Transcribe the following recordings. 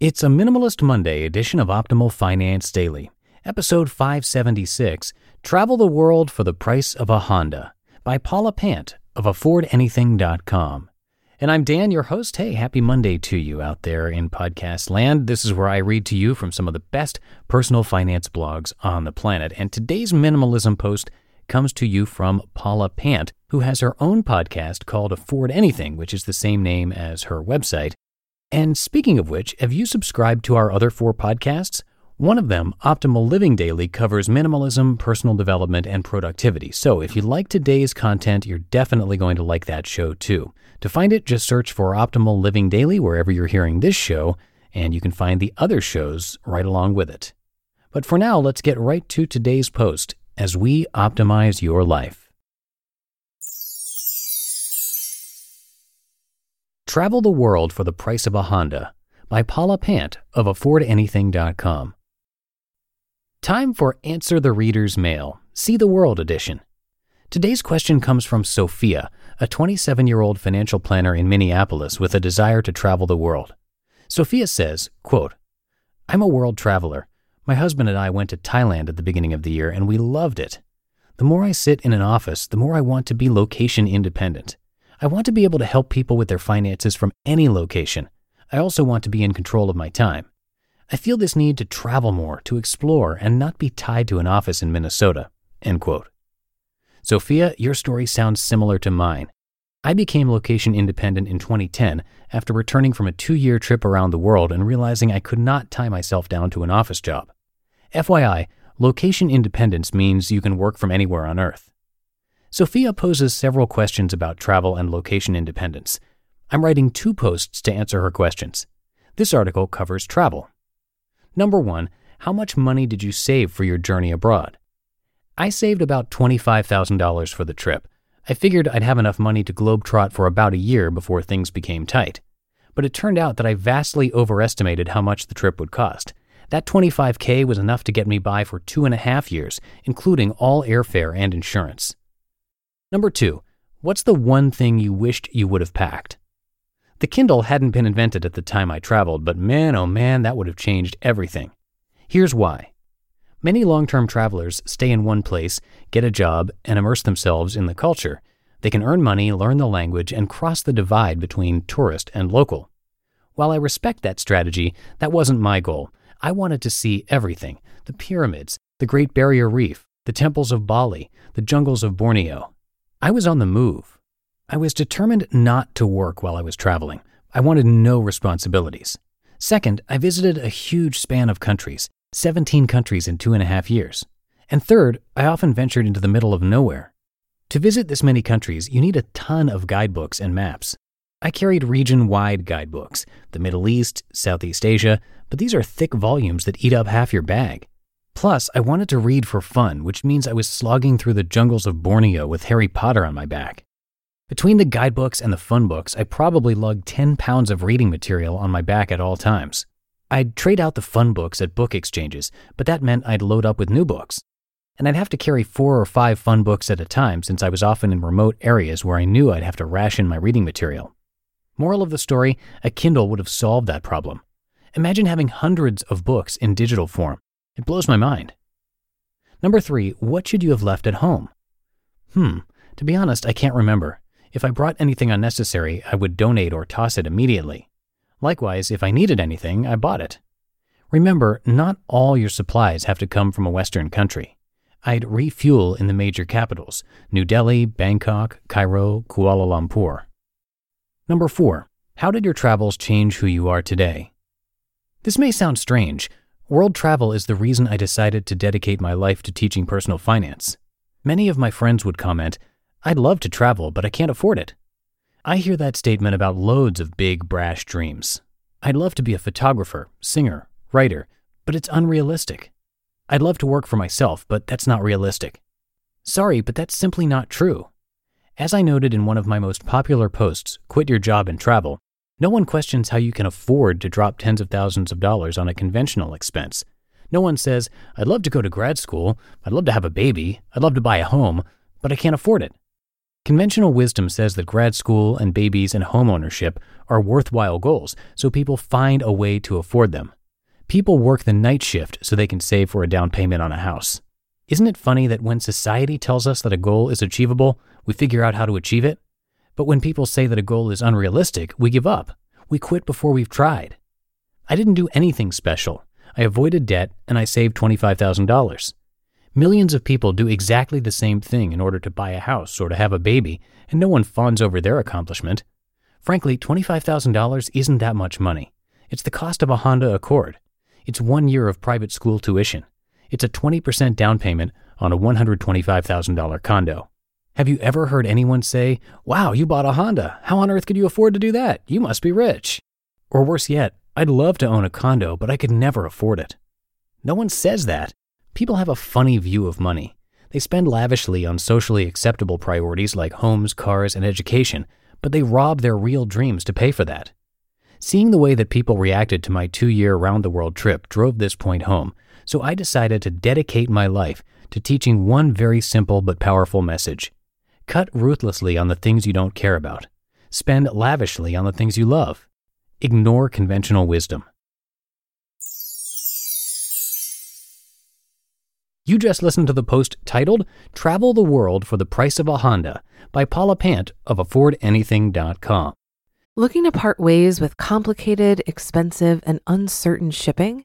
It's a Minimalist Monday edition of Optimal Finance Daily, episode 576 Travel the World for the Price of a Honda by Paula Pant of AffordAnything.com. And I'm Dan, your host. Hey, happy Monday to you out there in podcast land. This is where I read to you from some of the best personal finance blogs on the planet. And today's minimalism post comes to you from Paula Pant, who has her own podcast called Afford Anything, which is the same name as her website. And speaking of which, have you subscribed to our other four podcasts? One of them, Optimal Living Daily, covers minimalism, personal development, and productivity. So if you like today's content, you're definitely going to like that show too. To find it, just search for Optimal Living Daily wherever you're hearing this show, and you can find the other shows right along with it. But for now, let's get right to today's post as we optimize your life. Travel the World for the Price of a Honda by Paula Pant of AffordAnything.com. Time for Answer the Reader's Mail, See the World edition. Today's question comes from Sophia, a 27 year old financial planner in Minneapolis with a desire to travel the world. Sophia says, quote, I'm a world traveler. My husband and I went to Thailand at the beginning of the year and we loved it. The more I sit in an office, the more I want to be location independent. I want to be able to help people with their finances from any location. I also want to be in control of my time. I feel this need to travel more, to explore, and not be tied to an office in Minnesota. End quote. Sophia, your story sounds similar to mine. I became location independent in 2010 after returning from a two year trip around the world and realizing I could not tie myself down to an office job. FYI, location independence means you can work from anywhere on Earth. Sophia poses several questions about travel and location independence. I'm writing two posts to answer her questions. This article covers travel. Number one, how much money did you save for your journey abroad? I saved about $25,000 for the trip. I figured I'd have enough money to globetrot for about a year before things became tight. But it turned out that I vastly overestimated how much the trip would cost. That 25K was enough to get me by for two and a half years, including all airfare and insurance. Number two, what's the one thing you wished you would have packed? The Kindle hadn't been invented at the time I traveled, but man, oh man, that would have changed everything. Here's why. Many long term travelers stay in one place, get a job, and immerse themselves in the culture. They can earn money, learn the language, and cross the divide between tourist and local. While I respect that strategy, that wasn't my goal. I wanted to see everything the pyramids, the Great Barrier Reef, the temples of Bali, the jungles of Borneo. I was on the move. I was determined not to work while I was traveling. I wanted no responsibilities. Second, I visited a huge span of countries, 17 countries in two and a half years. And third, I often ventured into the middle of nowhere. To visit this many countries, you need a ton of guidebooks and maps. I carried region wide guidebooks, the Middle East, Southeast Asia, but these are thick volumes that eat up half your bag. Plus, I wanted to read for fun, which means I was slogging through the jungles of Borneo with Harry Potter on my back. Between the guidebooks and the fun books, I probably lugged 10 pounds of reading material on my back at all times. I'd trade out the fun books at book exchanges, but that meant I'd load up with new books. And I'd have to carry four or five fun books at a time since I was often in remote areas where I knew I'd have to ration my reading material. Moral of the story a Kindle would have solved that problem. Imagine having hundreds of books in digital form it blows my mind. Number three, what should you have left at home? Hmm, to be honest, I can't remember. If I brought anything unnecessary, I would donate or toss it immediately. Likewise, if I needed anything, I bought it. Remember, not all your supplies have to come from a Western country. I'd refuel in the major capitals New Delhi, Bangkok, Cairo, Kuala Lumpur. Number four, how did your travels change who you are today? This may sound strange. World travel is the reason I decided to dedicate my life to teaching personal finance. Many of my friends would comment, I'd love to travel, but I can't afford it. I hear that statement about loads of big, brash dreams. I'd love to be a photographer, singer, writer, but it's unrealistic. I'd love to work for myself, but that's not realistic. Sorry, but that's simply not true. As I noted in one of my most popular posts, Quit Your Job and Travel, no one questions how you can afford to drop tens of thousands of dollars on a conventional expense. No one says, I'd love to go to grad school, I'd love to have a baby, I'd love to buy a home, but I can't afford it. Conventional wisdom says that grad school and babies and homeownership are worthwhile goals, so people find a way to afford them. People work the night shift so they can save for a down payment on a house. Isn't it funny that when society tells us that a goal is achievable, we figure out how to achieve it? But when people say that a goal is unrealistic, we give up. We quit before we've tried. I didn't do anything special. I avoided debt and I saved $25,000. Millions of people do exactly the same thing in order to buy a house or to have a baby, and no one fawns over their accomplishment. Frankly, $25,000 isn't that much money. It's the cost of a Honda Accord. It's one year of private school tuition. It's a 20% down payment on a $125,000 condo. Have you ever heard anyone say, Wow, you bought a Honda. How on earth could you afford to do that? You must be rich. Or worse yet, I'd love to own a condo, but I could never afford it. No one says that. People have a funny view of money. They spend lavishly on socially acceptable priorities like homes, cars, and education, but they rob their real dreams to pay for that. Seeing the way that people reacted to my two year round the world trip drove this point home, so I decided to dedicate my life to teaching one very simple but powerful message. Cut ruthlessly on the things you don't care about. Spend lavishly on the things you love. Ignore conventional wisdom. You just listened to the post titled Travel the World for the Price of a Honda by Paula Pant of AffordAnything.com. Looking to part ways with complicated, expensive, and uncertain shipping?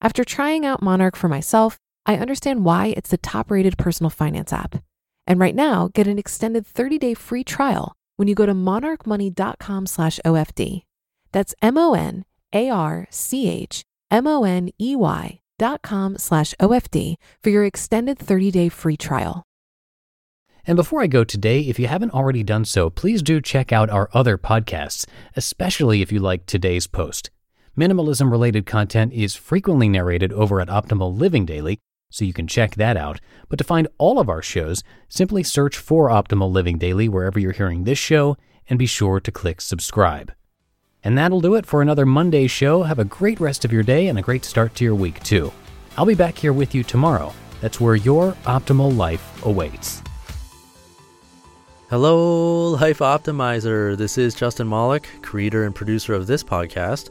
After trying out Monarch for myself, I understand why it's the top-rated personal finance app. And right now, get an extended 30-day free trial when you go to monarchmoney.com slash OFD. That's M O N A R C H M O N E Y dot com slash OFD for your extended 30 day free trial. And before I go today, if you haven't already done so, please do check out our other podcasts, especially if you like today's post. Minimalism related content is frequently narrated over at Optimal Living Daily, so you can check that out. But to find all of our shows, simply search for Optimal Living Daily wherever you're hearing this show and be sure to click subscribe. And that'll do it for another Monday show. Have a great rest of your day and a great start to your week, too. I'll be back here with you tomorrow. That's where your optimal life awaits. Hello, Life Optimizer. This is Justin Malik, creator and producer of this podcast,